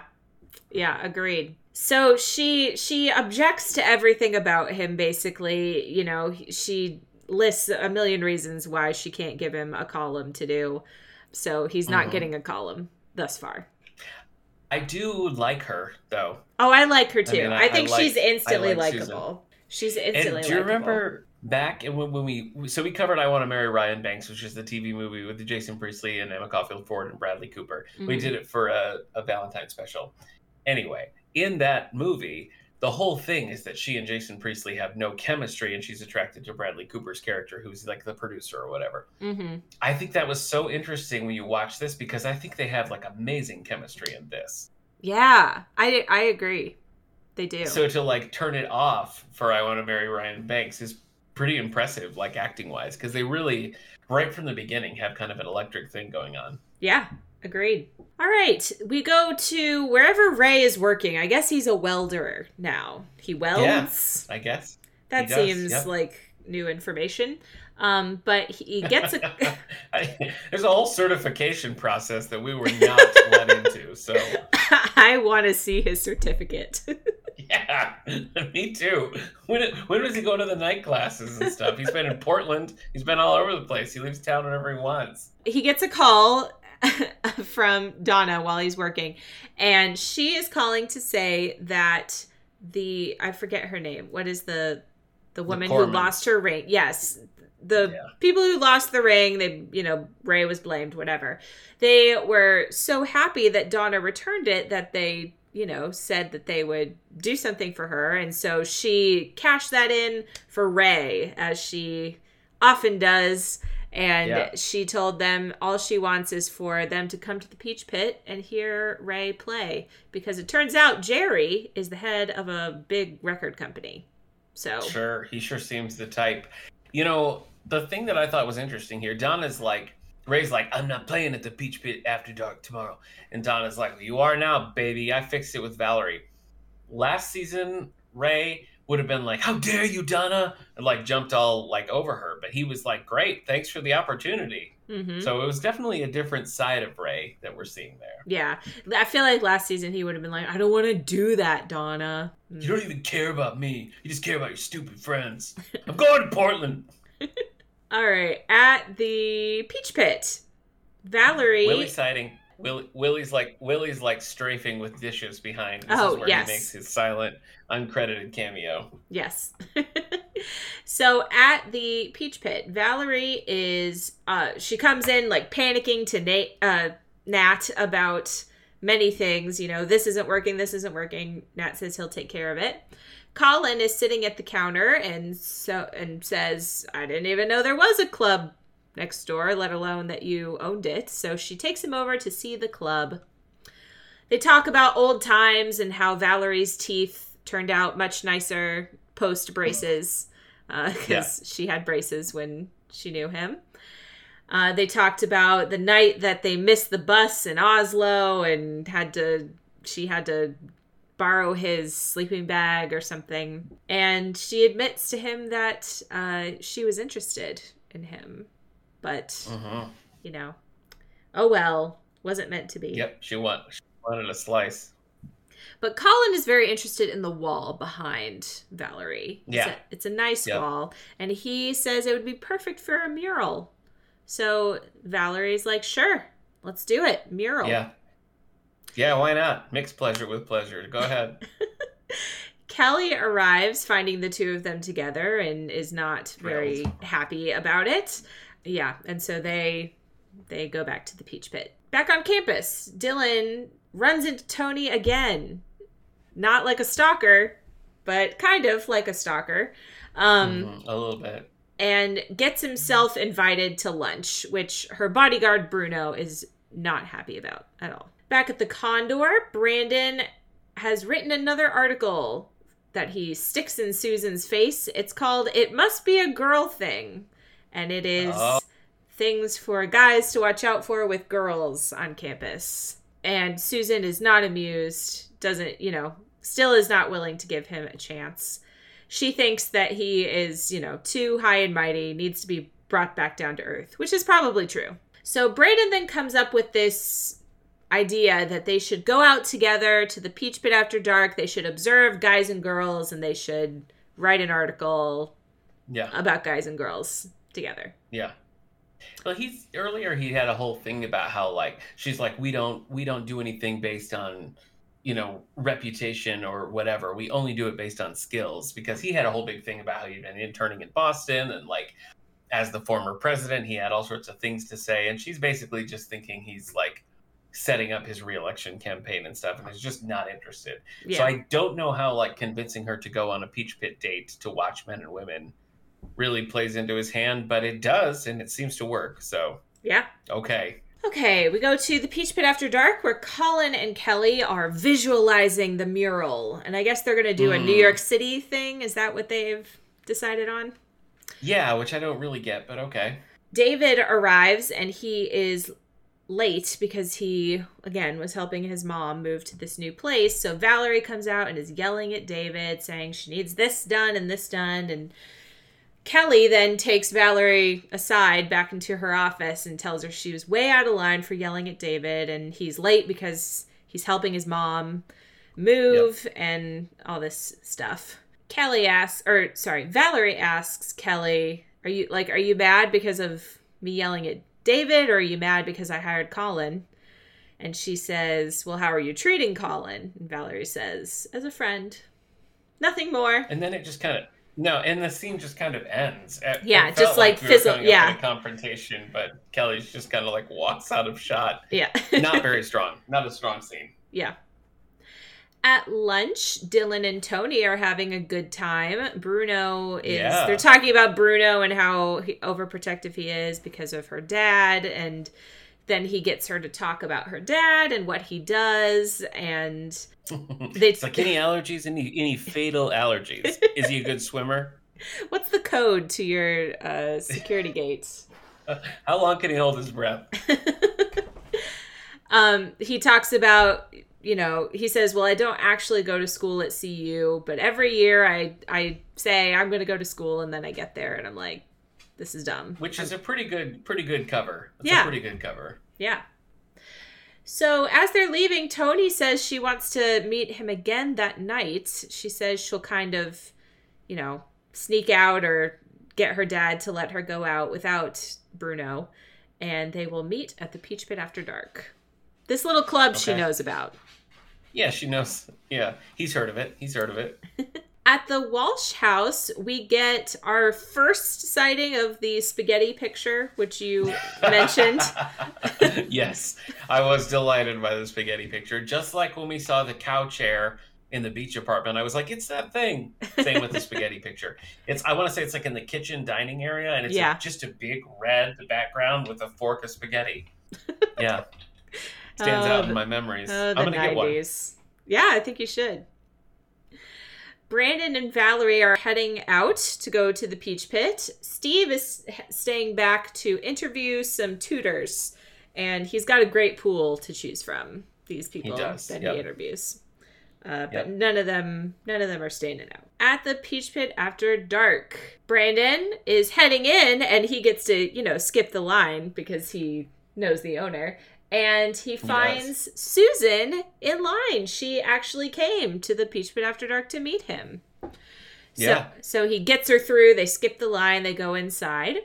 Yeah, agreed. So she she objects to everything about him basically, you know, she lists a million reasons why she can't give him a column to do. So he's not Mhm. getting a column thus far. I do like her though. Oh, I like her too. I, mean, I- I think like- she's instantly I like likable. She's instantly And do you likable. remember back when, when we so we covered I Want to Marry Ryan Banks, which is the TV movie with Jason Priestley and Emma Caulfield Ford and Bradley Cooper. We Mhm. did it for a, a Valentine special. Anyway, in that movie, the whole thing is that she and Jason Priestley have no chemistry, and she's attracted to Bradley Cooper's character, who's like the producer or whatever. Mm-hmm. I think that was so interesting when you watch this because I think they have like amazing chemistry in this. Yeah, I I agree. They do. So to like turn it off for I Want to Marry Ryan Banks is pretty impressive, like acting wise, because they really right from the beginning have kind of an electric thing going on. yeah, agreed. All right, we go to wherever Ray is working. I guess he's a welder now. He welds. I guess. that does, seems yep. like new information. Um, but he gets a I, there's a whole certification process that we were not let into. So I want to see his certificate. yeah, me too. When when was he going to the night classes and stuff? He's been in Portland. He's been all over the place. He leaves town whenever he wants. he gets a call from Donna while he's working, and she is calling to say that the I forget her name. What is the the woman who lost her ring? Yes, the Yeah. people who lost the ring. They, you know, Ray was blamed. Whatever. They were so happy that Donna returned it that they. You know, said that they would do something for her. And so she cashed that in for Ray, as she often does. And Yeah. she told them all she wants is for them to come to the Peach Pit and hear Ray play. Because it turns out Jerry is the head of a big record company. So, Sure, he sure seems the type. You know, the thing that I thought was interesting here, Donna's like, Ray's like, I'm not playing at the Peach Pit after dark tomorrow. And Donna's like, You are now, baby. I fixed it with Valerie. Last season, Ray would have been like, How dare you, Donna? And like jumped all like over her. But he was like, Great, thanks for the opportunity. mhm. So it was definitely a different side of Ray that we're seeing there. yeah. I feel like last season he would have been like, I don't want to do that, Donna. Mm. You don't even care about me. You just care about your stupid friends. I'm going to Portland. All right. At the Peach Pit, Valerie. Willie sighting. Will, Willie's like Willie's like strafing with dishes behind. This Oh, is where yes. he makes his silent, uncredited cameo. Yes. so at the Peach Pit, Valerie is uh she comes in like panicking to Nate uh Nat about many things, you know, this isn't working, this isn't working. Nat says he'll take care of it. Colin is sitting at the counter and so and says, "I didn't even know there was a club next door, let alone that you owned it." So she takes him over to see the club. They talk about old times and how Valerie's teeth turned out much nicer post braces because Yeah. she had braces when she knew him. Uh, they talked about the night that they missed the bus in Oslo and had to, she had to borrow his sleeping bag or something. And she admits to him that uh, she was interested in him, but Mm-hmm. you know, oh well, wasn't meant to be. Yep, she, want, she wanted a slice. But Colin is very interested in the wall behind Valerie. It's Yeah. a, it's a nice Yep. wall, and he says it would be perfect for a mural. So Valerie's like, "Sure, let's do it, mural." Yeah, yeah. Why not? Mix pleasure with pleasure. Go ahead. Kelly arrives, finding the two of them together, and is not very happy about it. Yeah, and so they they go back to the Peach Pit. Back on campus, Dylan runs into Tony again. Not like a stalker, but kind of like a stalker. Um, Mhm, a little bit. and gets himself invited to lunch, which her bodyguard Bruno is not happy about at all. Back at the Condor, Brandon has written another article that he sticks in Susan's face. It's called It Must Be a Girl Thing. And it is Oh. things for guys to watch out for with girls on campus. And Susan is not amused, doesn't, you know, still is not willing to give him a chance she thinks that he is, you know, too high and mighty, needs to be brought back down to earth, which is probably true. So Brandon then comes up with this idea that they should go out together to the Peach Pit after dark. They should observe guys and girls, and they should write an article Yeah, about guys and girls together. yeah. Well, he's earlier. He had a whole thing about how like she's like we don't we don't do anything based on you know reputation or whatever. We only do it based on skills because he had a whole big thing about how he'd been interning in Boston and like as the former president, he had all sorts of things to say, and she's basically just thinking he's like setting up his reelection campaign and stuff and is just not interested. Yeah. So I don't know how like convincing her to go on a peach pit date to watch men and women really plays into his hand, but it does and it seems to work. So yeah. okay. Okay, we go to the Peach Pit After Dark where Colin and Kelly are visualizing the mural. And I guess they're going to do a New Mm. York City thing. Is that what they've decided on? Yeah, which I don't really get, but okay. David arrives and he is late because he, again, was helping his mom move to this new place. So Valerie comes out and is yelling at David, saying she needs this done and this done. And Kelly then takes Valerie aside back into her office and tells her she was way out of line for yelling at David and he's late because he's helping his mom move and all this stuff. Kelly asks, or sorry, Valerie asks Kelly, "Are you like, are you mad because of me yelling at David, or are you mad because I hired Colin?" And she says, "Well, how are you treating Colin?" And Valerie says, "As a friend, nothing more." And then it just kind of no, and the scene just kind of ends. It- Yeah, it just felt like we fizzle- yeah. confrontation, but Kelly's just kind of like walks out of shot. Yeah, Not very strong. Not a strong scene. yeah. At lunch, Dylan and Tony are having a good time. Bruno is Yeah. they're talking about Bruno and how he, overprotective he is because of her dad and then he gets her to talk about her dad and what he does and They- it's like any allergies, any any fatal allergies. Is he a good swimmer? what's the code to your uh, security gates? How long can he hold his breath? um, he talks about you know he says well i don't actually go to school at cu but every year i i say i'm going to go to school and then i get there and i'm like this is dumb Which is a pretty good pretty good cover. It's Yeah. a pretty good cover. yeah so as they're leaving tony says she wants to meet him again that night she says she'll kind of you know sneak out or get her dad to let her go out without bruno and they will meet at the peach pit after dark this little club she knows about Yeah, she knows. Yeah, he's heard of it. He's heard of it. At the Walsh house, we get our first sighting of the spaghetti picture, which you mentioned. yes, I was delighted by the spaghetti picture. Just like when we saw the cow chair in the beach apartment, I was like, "It's that thing." Same with the spaghetti picture. It's I want to say it's like in the kitchen dining area, and it's a- Yeah. just a big red background with a fork of spaghetti. Yeah, stands Oh, out in um, my memories. Oh, I'm gonna get one. 90s. Yeah, I think you should. Brandon and Valerie are heading out to go to the Peach Pit. Steve is staying back to interview some tutors, and he's got a great pool to choose from. These people does, that yep. he interviews, uh, but Yep. none of them, none of them are staying it out. At the Peach Pit after dark, Brandon is heading in, and he gets to, you know, skip the line because he knows the owner and he finds Susan in line. She actually came to the Peach Pit After Dark to meet him. So, Yeah. so he gets her through. They skip the line. They go inside.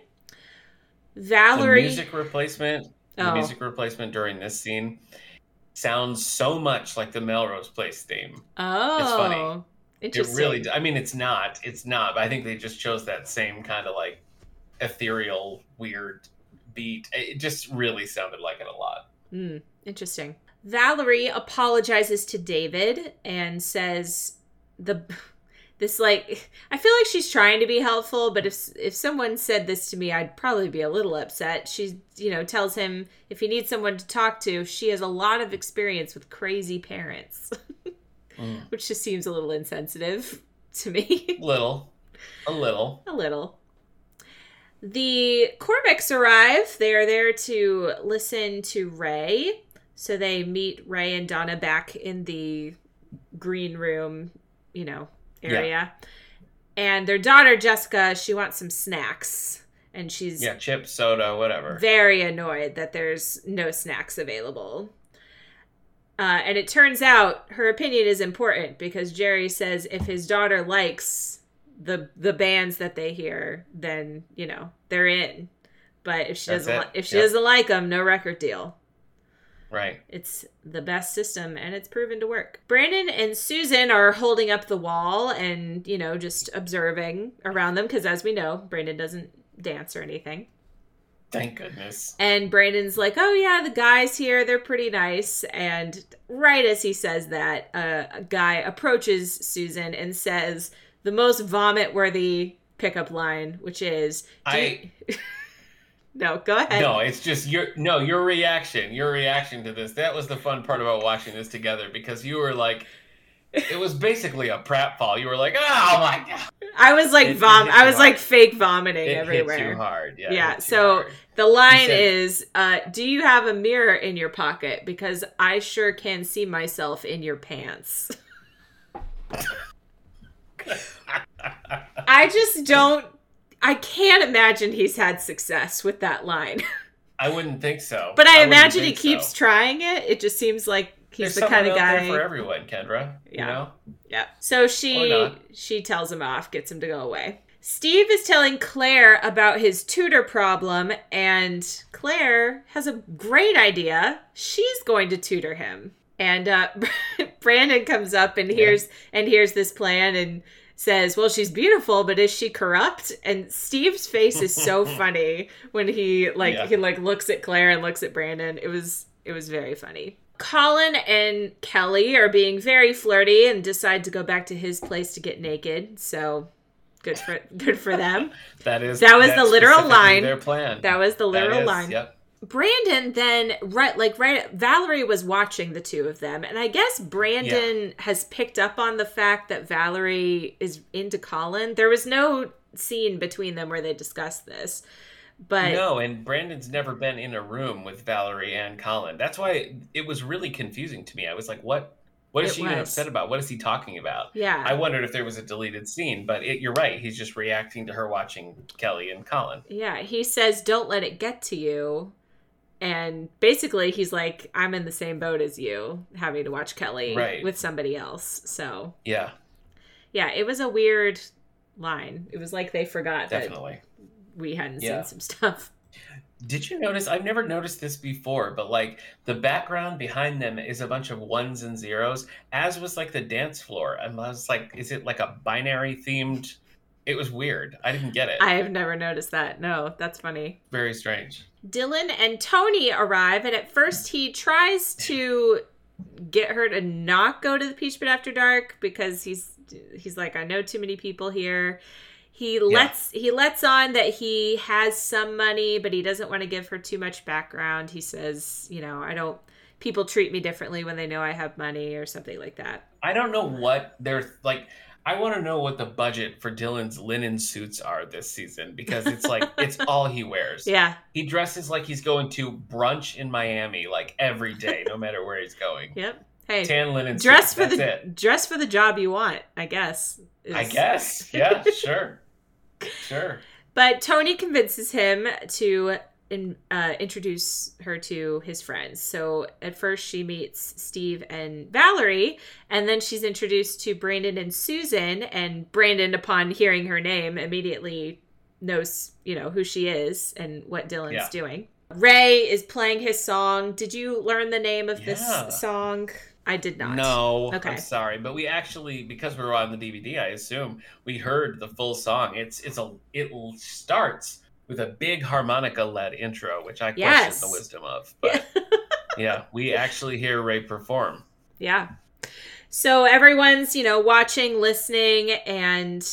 The Valerie. music replacement, the Oh. music replacement during this scene sounds so much like the Melrose Place theme. oh, It's funny. It really, I mean, it's not, it's not, but I think they just chose that same kind of like ethereal, weird beat. It just really sounded like it a lot. Mm, interesting. Valerie apologizes to David and says the this like I feel like she's trying to be helpful, but if if someone said this to me, I'd probably be a little upset. She, you know, tells him if he needs someone to talk to, she has a lot of experience with crazy parents, Mm. which just seems a little insensitive to me. Little, a little. A little. The Cormacks arrive. They are there to listen to Ray. So they meet Ray and Donna back in the green room, you know, area. And their daughter, Jessica, she wants some snacks. And she's Yeah, chip, soda, whatever. very annoyed that there's no snacks available. Uh, and it turns out her opinion is important because Jerry says if his daughter likes the the bands that they hear, then you know they're in. But if she That's doesn't li- if she Yep. doesn't like them, no record deal. Right. It's the best system and it's proven to work. Brandon and Susan are holding up the wall and, you know, just observing around them because, as we know, Brandon doesn't dance or anything. Thank goodness. And Brandon's like, "Oh yeah, the guys here, they're pretty nice." And right as he says that, uh, a guy approaches Susan and says the most vomit-worthy pickup line, which is, I you-" "No, go ahead." no, it's just your no your reaction. Your reaction to this. That was the fun part about watching this together because you were like, it was basically a pratfall. You were like, oh my god, I was like It- it vom. hit I was hard. like fake vomiting it everywhere. hit too hard. Yeah. Yeah, so- The line said- is, uh, "Do you have a mirror in your pocket? Because I sure can see myself in your pants." I just don't. I can't imagine he's had success with that line. I wouldn't think so. But I, wouldn't imagine he keeps so. trying it. It just seems like he's There's the kind of guy. for everyone, Kendra. Yeah. You know. Yeah. So she she tells him off, gets him to go away. Steve is telling Claire about his tutor problem, and Claire has a great idea. She's going to tutor him. And uh, Brandon comes up and hears and hears this plan and says, "Well, she's beautiful, but is she corrupt?" And Steve's face is so funny when he like Yeah. he like looks at Claire and looks at Brandon. It was it was very funny. Colin and Kelly are being very flirty and decide to go back to his place to get naked. So good for good for them. That is That was the literal line. Their plan. That was the literal is, line. Yep. Brandon then right like right Valerie was watching the two of them and I guess Brandon has picked up on the fact that Valerie is into Colin. There was no scene between them where they discussed this. But no, and Brandon's never been in a room with Valerie and Colin. That's why it was really confusing to me. I was like, what? What is It she even was. upset about? What is he talking about? yeah. I wondered if there was a deleted scene, but it, you're right. He's just reacting to her watching Kelly and Colin. Yeah, he says, "Don't let it get to you," and basically, he's like, "I'm in the same boat as you, having to watch Kelly Right. with somebody else." So, Yeah, yeah, it was a weird line. It was like they forgot definitely. that we hadn't Yeah. seen some stuff. Did you notice? I've never noticed this before, but like the background behind them is a bunch of ones and zeros, as was like the dance floor. And I was like, is it like a binary themed? It was weird. I didn't get it. I have never noticed that. No, that's funny. Very strange. Dylan and Tony arrive, and at first he tries to get her to not go to the Peach Pit after dark because he's he's like, I know too many people here. He lets he lets on that he has some money, but he doesn't want to give her too much background. He says, you know, I don't. People treat me differently when they know I have money, or something like that. I don't know what they're like. I want to know what the budget for Dylan's linen suits are this season because it's like it's all he wears. Yeah, He dresses like he's going to brunch in Miami like every day, no matter where he's going. yep. Hey, Tan linen dress suits, for that's the it. dress for the job you want. I guess. I guess. Yeah, sure. Sure. But Tony convinces him to in, uh, introduce her to his friends. So at first she meets Steve and Valerie, and then she's introduced to Brandon and Susan. And Brandon, upon hearing her name, immediately knows you know who she is and what Dylan's Yeah. doing. Ray is playing his song. Did you learn the name of Yeah. this song? I did not. No, Okay. I'm sorry, but we actually because we were on the DVD, I assume we heard the full song. It's it's a it starts with a big harmonica led intro, which I question Yes. the wisdom of. But yeah, we actually hear Ray perform. Yeah. So everyone's, you know, watching, listening, and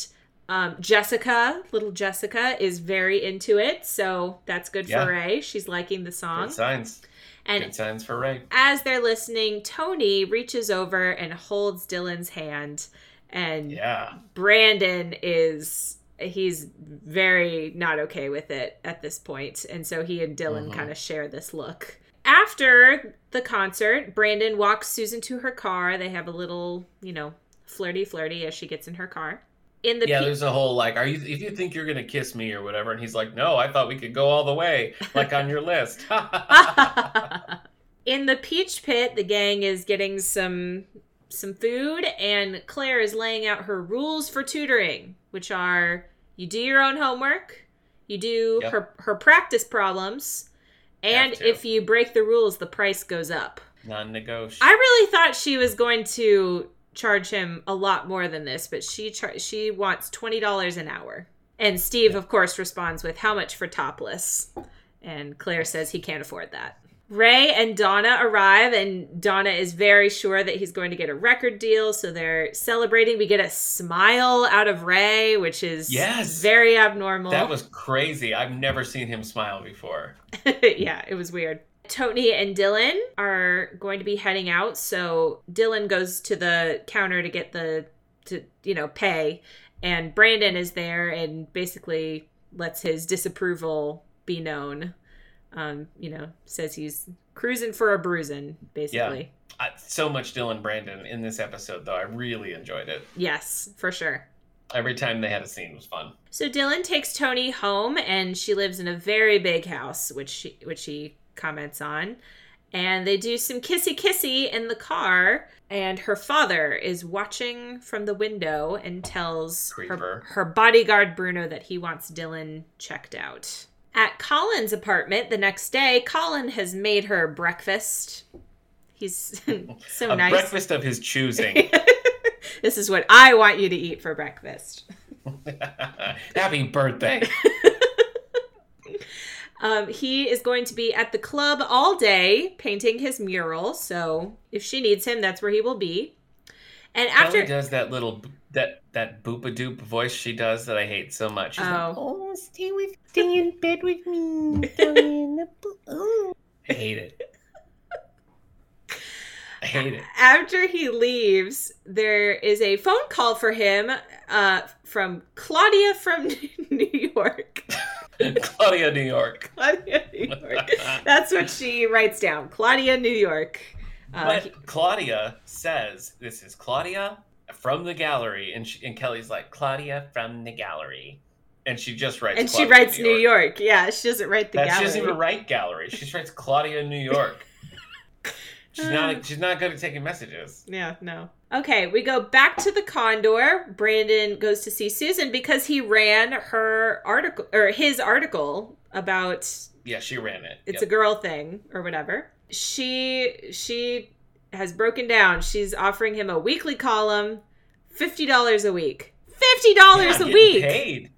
um, Jessica, little Jessica, is very into it. So that's good Yeah. for Ray. She's liking the song. Good signs. And Good signs for Ray. as they're listening, Tony reaches over and holds Dylan's hand. And Yeah. Brandon is. He's very not okay with it at this point, and so he and Dylan Mhm. kind of share this look. After the concert, Brandon walks Susan to her car. They have a little, you know, flirty flirty as she gets in her car. In the yeah, pe- there's a whole like, are you if you think you're gonna kiss me or whatever, and he's like, no, I thought we could go all the way, like on your list. in the peach pit, the gang is getting some some food, and Claire is laying out her rules for tutoring, which are you do your own homework, you do Yep. her her practice problems, and if you break the rules, the price goes up. Non-negotiable. I really thought she was going to charge him a lot more than this, but she char- she wants twenty dollars an hour. And Steve, of course, responds with how much for topless. And Claire says he can't afford that. Ray and Donna arrive, and Donna is very sure that he's going to get a record deal. So they're celebrating. We get a smile out of Ray, which is Yes. very abnormal. That was crazy. I've never seen him smile before. yeah, it was weird. Tony and Dylan are going to be heading out, so Dylan goes to the counter to get the to you know pay, and Brandon is there and basically lets his disapproval be known. Um, you know, says he's cruising for a bruising, basically. I, so much Dylan Brandon in this episode, though. I really enjoyed it. Yes, for sure. Every time they had a scene was fun. So Dylan takes Tony home, and she lives in a very big house, which she, which she comments on. And they do some kissy kissy in the car, and her father is watching from the window and tells her, her bodyguard Bruno that he wants Dylan checked out. At Colin's apartment the next day, Colin has made her breakfast. He's so a nice. breakfast of his choosing. this is what I want you to eat for breakfast. Happy birthday. Um, he is going to be at the club all day painting his mural. So if she needs him, that's where he will be. And Kelly after, does that little that that boop a doop voice she does that I hate so much. She's like, oh, Oh, stay with, stay in bed with me. Oh. I hate it. I hate it. after he leaves, there is a phone call for him uh, from Claudia from New York. Claudia, New York. Claudia, New York. That's what she writes down. Claudia, New York. Uh, But he- Claudia says, "This is Claudia from the gallery," and she, and Kelly's like, "Claudia from the gallery," and she just writes. and she writes New York. Yeah, she doesn't write the That she gallery. doesn't even write gallery. She writes Claudia, New York. She's not. She's not good at taking messages. Yeah, no. Okay, we go back to the Condor. Brandon goes to see Susan because he ran her article or his article about Yeah, she ran it. it's Yep. a girl thing or whatever. She she has broken down. She's offering him a weekly column, fifty dollars a week. Fifty dollars Yeah, a getting week. Paid.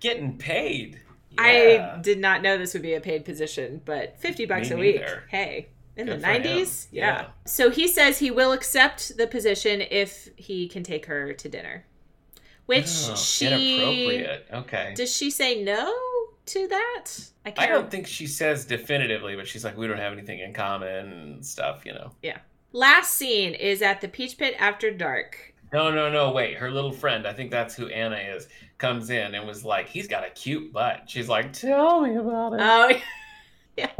Getting paid. I did not know this would be a paid position, but 50 bucks Me a week. neither. Hey, in Good the 90s? Yeah. Yeah. So he says he will accept the position if he can take her to dinner. Which Oh, she inappropriate. Okay. Does she say no to that? I I don't think she says definitively, but she's like, we don't have anything in common and stuff, you know. Last scene is at the Peach Pit after dark. No, no, no, wait. Her little friend, I think that's who Anna is, comes in and was like, he's got a cute butt. She's like, tell me about it. Oh, yeah.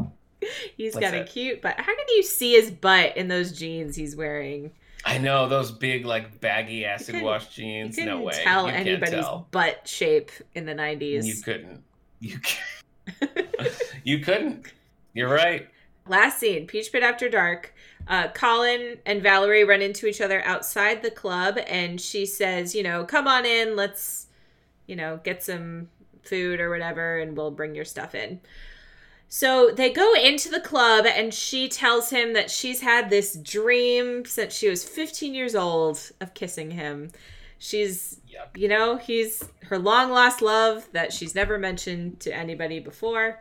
He's What's got a cute butt. How can you see his butt in those jeans he's wearing? I know, those big, like, baggy acid couldn't- wash You jeans. couldn't No way. tell you anybody's tell. butt shape in the 90s. You couldn't. You, can't. you couldn't. You're right. Last scene, Peach Pit After Dark. Uh, Colin and Valerie run into each other outside the club, and she says, you know, come on in, let's, you know, get some food or whatever, and we'll bring your stuff in. So they go into the club, and she tells him that she's had this dream since she was 15 years old of kissing him. She's, Yep. you know, he's her long lost love that she's never mentioned to anybody before.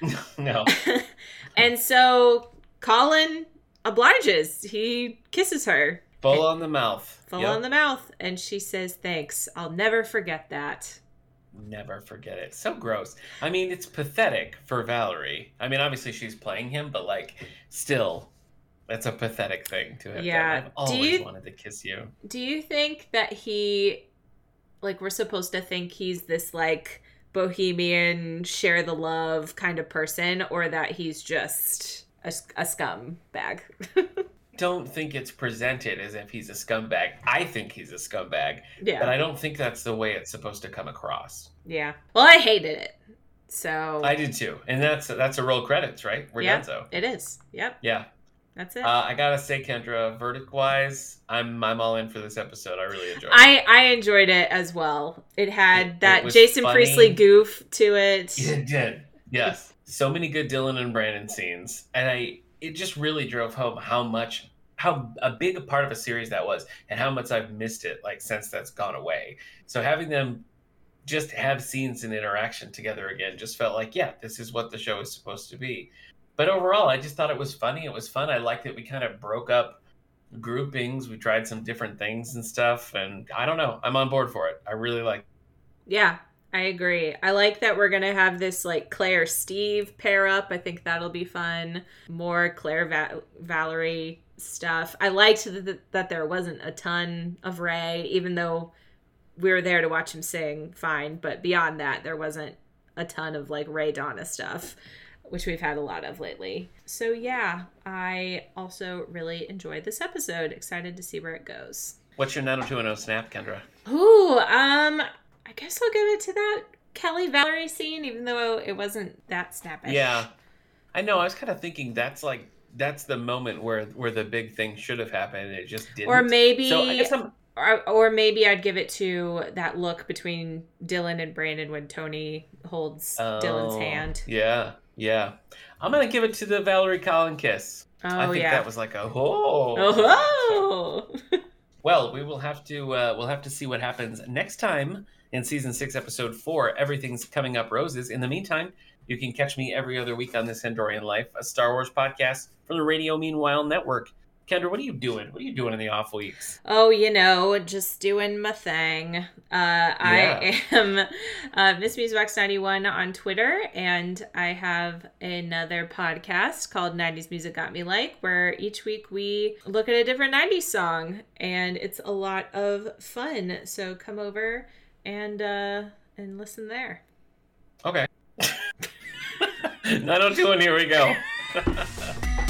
No. and so Colin obliges. He kisses her Full on the mouth. full Yep. on the mouth, and she says, "Thanks. I'll never forget that." Never forget it. So gross. I mean, it's pathetic for Valerie. I mean, obviously she's playing him, but like, still, that's a pathetic thing to have Yeah. done. I've always you- wanted to kiss you. Do you think that he, like, we're supposed to think he's this like bohemian, share the love kind of person, or that he's just a, a scum bag? Don't think it's presented as if he's a scumbag. I think he's a scumbag, yeah, but I don't think that's the way it's supposed to come across. yeah. Well, I hated it. So I did too, and that's that's a roll credits, right? We're Yeah. done so. it is. Yep, Yeah. that's it. Uh, I gotta say, Kendra, verdict wise, I'm I'm all in for this episode. I really enjoyed it. I I enjoyed it as well. It had It- that it Jason funny. Priestley goof to it. It did. Yes. So many good Dylan and Brandon scenes. And I it just really drove home how much how a big part of a series that was and how much I've missed it like since that's gone away. So having them just have scenes and interaction together again. Just felt like, yeah, this is what the show is supposed to be. But overall, I just thought it was funny. It was fun. I liked that we kind of broke up groupings. We tried some different things and stuff. And I don't know. I'm on board for it. I really like Yeah, I agree. I like that we're gonna have this like Claire Steve pair up. I think that'll be fun. More Claire Va- Valerie stuff. I liked that, that there wasn't a ton of Ray, even though we were there to watch him sing. Fine, but beyond that, there wasn't a ton of like Ray Donna stuff, which we've had a lot of lately. So yeah, I also really enjoyed this episode. Excited to see where it goes. What's your 90210 snap, Kendra? Ooh, um, I guess I'll give it to that Kelly Valerie scene, even though it wasn't that snappy. Yeah. I know. I was kind of thinking that's like that's the moment where where the big thing should have happened and it just didn't. Or maybe, So I guess I'm or, or maybe I'd give it to that look between Dylan and Brandon when Tony holds Dylan's Oh, hand. Yeah, yeah. I'm gonna give it to the Valerie Colin kiss. Oh I think yeah. that was like a oh. Oh. Well, we will have to uh, we'll have to see what happens next time in season six, episode four. Everything's coming up roses. In the meantime, you can catch me every other week on this Endorian Life, a Star Wars podcast from the Radio Meanwhile Network. Kendra, what are you doing? What are you doing in the off weeks? Oh, you know, just doing my thing. Uh, I am uh, Miss Musebox 91 on Twitter, and I have another podcast called 90s Music Got Me Like, where each week we look at a different 90s song, and it's a lot of fun. So come over and uh, and listen there. Okay. 902 and here we go.